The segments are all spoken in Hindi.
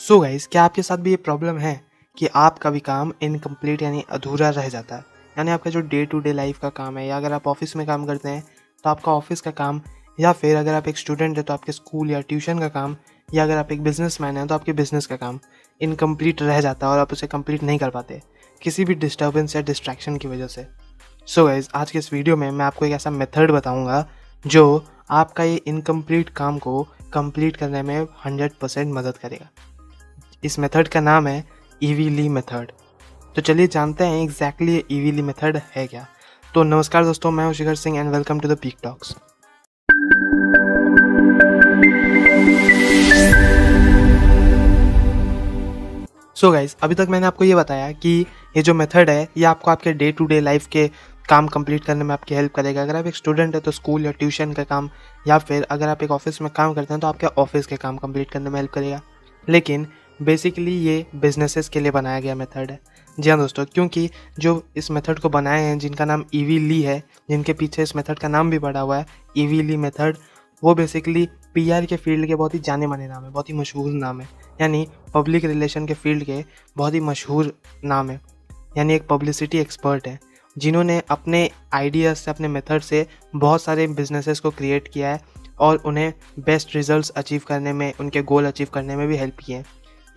सो so गाइस क्या आपके साथ भी ये प्रॉब्लम है कि आपका भी काम इनकम्प्लीट यानी अधूरा रह जाता है? यानी आपका जो डे टू डे लाइफ का काम है या अगर आप ऑफ़िस में काम करते हैं तो आपका ऑफ़िस का काम या फिर अगर आप एक स्टूडेंट हैं तो आपके स्कूल या ट्यूशन का काम या अगर आप एक बिज़नेस मैन हैं तो आपके बिज़नेस का काम इनकम्प्लीट रह जाता है और आप उसे कंप्लीट नहीं कर पाते, किसी भी डिस्टर्बेंस या डिस्ट्रैक्शन की वजह से। सो so गाइज़ आज के इस वीडियो में मैं आपको एक ऐसा मेथड बताऊँगा जो आपका ये इनकम्प्लीट काम को कंप्लीट करने में हंड्रेड परसेंट मदद करेगा। इस मेथड का नाम है ईवीली मेथड। तो चलिए जानते हैं एग्जैक्टली ईवीली मेथड है क्या। तो नमस्कार दोस्तों, मैं Shikhar Singh and welcome to the Peak Talks so guys अभी तक मैंने आपको ये बताया कि ये जो मेथड है, ये आपको आपके डे टू डे लाइफ के काम कंप्लीट करने में आपकी हेल्प करेगा। अगर आप एक स्टूडेंट है तो स्कूल या ट्यूशन का काम, या फिर अगर आप एक ऑफ़िस में काम करते हैं तो आपके ऑफ़िस के काम कंप्लीट करने में हेल्प करेगा। लेकिन बेसिकली ये बिजनेसेस के लिए बनाया गया मेथड है। जी हाँ दोस्तों, क्योंकि जो इस मेथड को बनाए हैं, जिनका नाम ईवी ली है, जिनके पीछे इस मेथड का नाम भी पड़ा हुआ है ईवी ली मेथड वो बेसिकली पीआर के फ़ील्ड के बहुत ही जाने माने नाम है, बहुत ही मशहूर नाम है। यानी पब्लिक रिलेशन के फ़ील्ड के बहुत ही मशहूर नाम है। यानी एक पब्लिसिटी एक्सपर्ट है, जिन्होंने अपने आइडियाज़ से, अपने मेथड से बहुत सारे बिजनेसेस को क्रिएट किया है और उन्हें बेस्ट रिजल्ट्स अचीव करने में, उनके गोल अचीव करने में भी हेल्प किए हैं।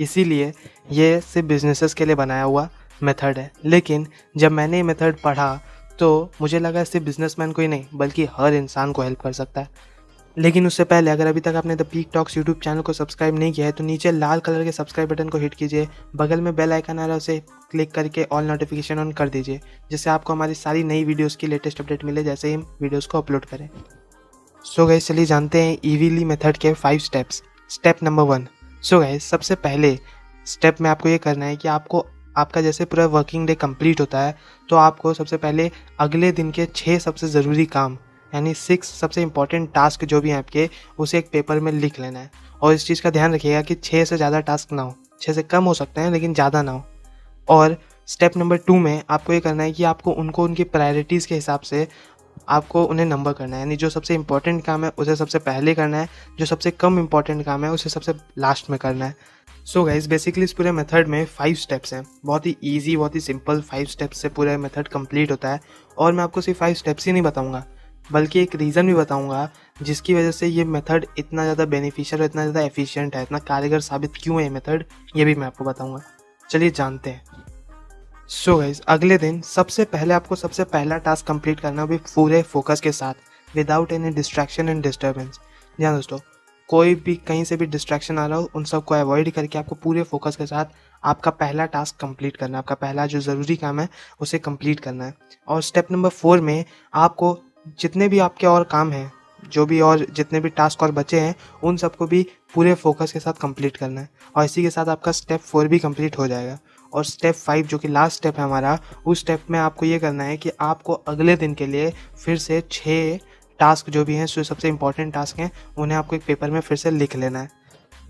इसीलिए ये सिर्फ़ बिजनेसेस के लिए बनाया हुआ मेथड है। लेकिन जब मैंने ये मेथड पढ़ा तो मुझे लगा सिर्फ़ बिजनेसमैन को ही नहीं, बल्कि हर इंसान को हेल्प कर सकता है। लेकिन उससे पहले, अगर अभी तक आपने the Peak Talks YouTube channel को सब्सक्राइब नहीं किया है तो नीचे लाल कलर के सब्सक्राइब बटन को हिट कीजिए। बगल में बेल आइकन आ रहा है, उसे क्लिक करके ऑल नोटिफिकेशन ऑन कर दीजिए, जिससे आपको हमारी सारी नई वीडियोस की लेटेस्ट अपडेट मिले, जैसे ही हम वीडियोस को अपलोड करें। सो गए चलिए जानते हैं ईवीली मेथड के five steps step number one so guys सबसे पहले स्टेप में आपको ये करना है कि आपको, आपका जैसे पूरा वर्किंग डे कंप्लीट होता है तो आपको सबसे पहले अगले दिन के छः सबसे ज़रूरी काम, यानी सिक्स सबसे इंपॉर्टेंट टास्क जो भी हैं आपके, उसे एक पेपर में लिख लेना है। और इस चीज़ का ध्यान रखिएगा कि छः से ज़्यादा टास्क ना हो। छः से कम हो सकते हैं, लेकिन ज़्यादा ना हो। और स्टेप नंबर टू में आपको ये करना है कि आपको उनको, उनकी प्रायोरिटीज़ के हिसाब से आपको उन्हें नंबर करना है। यानी जो सबसे इंपॉर्टेंट काम है, उसे सबसे पहले करना है। जो सबसे कम इंपॉर्टेंट काम है, उसे सबसे लास्ट में करना है। सो गाइज़ बेसिकली इस पूरे मेथड में फाइव स्टेप्स हैं। बहुत ही ईजी बहुत ही सिंपल फाइव स्टेप्स से पूरा मेथड कंप्लीट होता है। और मैं आपको सिर्फ़ फाइव स्टेप्स ही नहीं बताऊँगा, बल्कि एक रीज़न भी बताऊँगा, जिसकी वजह से ये मेथड इतना ज़्यादा बेनिफिशियल और इतना ज़्यादा एफिशिएंट है, इतना कारगर साबित क्यों है ये मेथड ये भी मैं आपको बताऊँगा। चलिए जानते हैं। सो गाइज़ अगले दिन सबसे पहले आपको सबसे पहला टास्क कंप्लीट करना भी पूरे फोकस के साथ without any distraction and disturbance जी दोस्तों, कोई भी कहीं से भी डिस्ट्रैक्शन आ रहा हो, उन सबको अवॉइड करके आपको पूरे फोकस के साथ आपका पहला टास्क कंप्लीट करना है। आपका पहला जो ज़रूरी काम है, उसे कंप्लीट करना है। और स्टेप नंबर फोर में आपको जितने भी आपके और काम हैं जो भी और जितने भी टास्क और बचे हैं, उन सबको भी पूरे फोकस के साथ कंप्लीट करना है। और इसी के साथ आपका स्टेप फोर भी कंप्लीट हो जाएगा। और स्टेप फाइव जो कि लास्ट स्टेप है हमारा, उस स्टेप में आपको ये करना है कि आपको अगले दिन के लिए फिर से छः टास्क जो भी हैं सबसे इंपॉर्टेंट टास्क हैं, उन्हें आपको एक पेपर में फिर से लिख लेना है।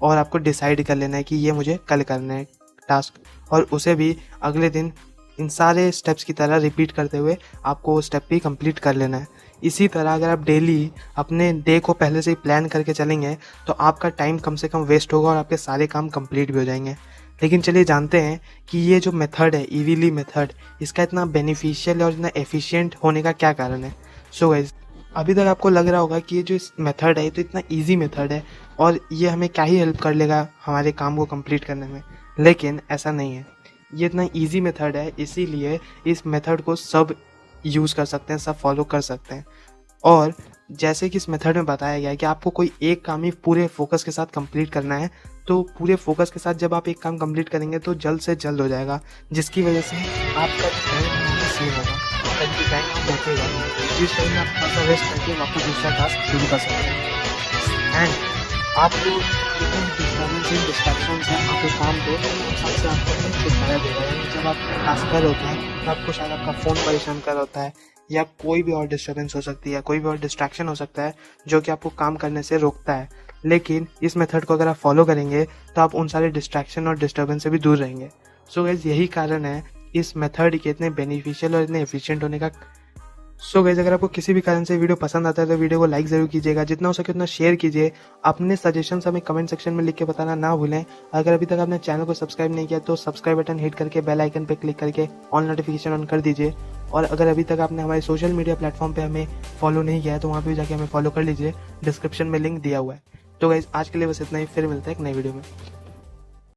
और आपको डिसाइड कर लेना है कि ये मुझे कल करना है टास्क और उसे भी अगले दिन इन सारे स्टेप्स की तरह रिपीट करते हुए आपको वो स्टेप भी कंप्लीट कर लेना है। इसी तरह अगर आप डेली अपने डे को पहले से ही प्लान करके चलेंगे तो आपका टाइम कम से कम वेस्ट होगा और आपके सारे काम कंप्लीट भी हो जाएँगे। लेकिन चलिए जानते हैं कि ये जो मेथड है ईवीली मेथड इसका इतना बेनिफिशियल और इतना एफिशिएंट होने का क्या कारण है? सो so गाइज़ अभी तक आपको लग रहा होगा कि ये जो मेथड है, ये तो इतना ईजी मेथड है और ये हमें क्या ही हेल्प कर लेगा हमारे काम को कंप्लीट करने में। लेकिन ऐसा नहीं है। ये इतना ईजी मेथड है, इसीलिए इस मेथड को सब यूज़ कर सकते हैं, सब फॉलो कर सकते हैं। और जैसे कि इस मेथड में बताया गया है कि आपको कोई एक काम ही पूरे फोकस के साथ कंप्लीट करना है तो पूरे फोकस के साथ जब आप एक काम कंप्लीट करेंगे तो जल्द से जल्द हो जाएगा, जिसकी वजह से आपका टाइम होगा। जिस टाइम आप थोड़ा सा रेस्ट करके दूसरा टास्क शुरू कर सकते हैं। एंड आपको डिस्टर्बेंस डिस्ट्रैक्शन हैं, आपके काम को सबसे आपको छुटकारा देगा यानी जब आप टास्क कर होते हैं तो आपको शायद आपका फ़ोन परेशान कर होता है, या कोई भी और डिस्टर्बेंस हो सकती है, कोई भी और डिस्ट्रैक्शन हो सकता है, जो कि आपको काम करने से रोकता है। लेकिन इस मेथड को अगर आप फॉलो करेंगे तो आप उन सारे डिस्ट्रैक्शन और डिस्टर्बेंस से भी दूर रहेंगे। सो so गैस यही कारण है इस मेथड के इतने बेनिफिशियल और इतने एफिशिएंट होने का सो so गैस अगर आपको किसी भी कारण से वीडियो पसंद आता है तो वीडियो को लाइक ज़रूर कीजिएगा। जितना हो सके उतना शेयर कीजिए। अपने सजेशन हमें कमेंट सेक्शन में लिख के बताना ना भूलें। अगर अभी तक आपने चैनल को सब्सक्राइब नहीं किया तो सब्सक्राइब बटन हिट करके बेल आइकन पर क्लिक करके ऑल नोटिफिकेशन ऑन कर दीजिए। और अगर अभी तक आपने हमारे सोशल मीडिया प्लेटफॉर्म पर हमें फॉलो नहीं किया है तो वहाँ पर जाकर हमें फॉलो कर लीजिए। डिस्क्रिप्शन में लिंक दिया हुआ है। तो गाइज़ आज के लिए बस इतना ही। फिर मिलता है एक नई वीडियो में।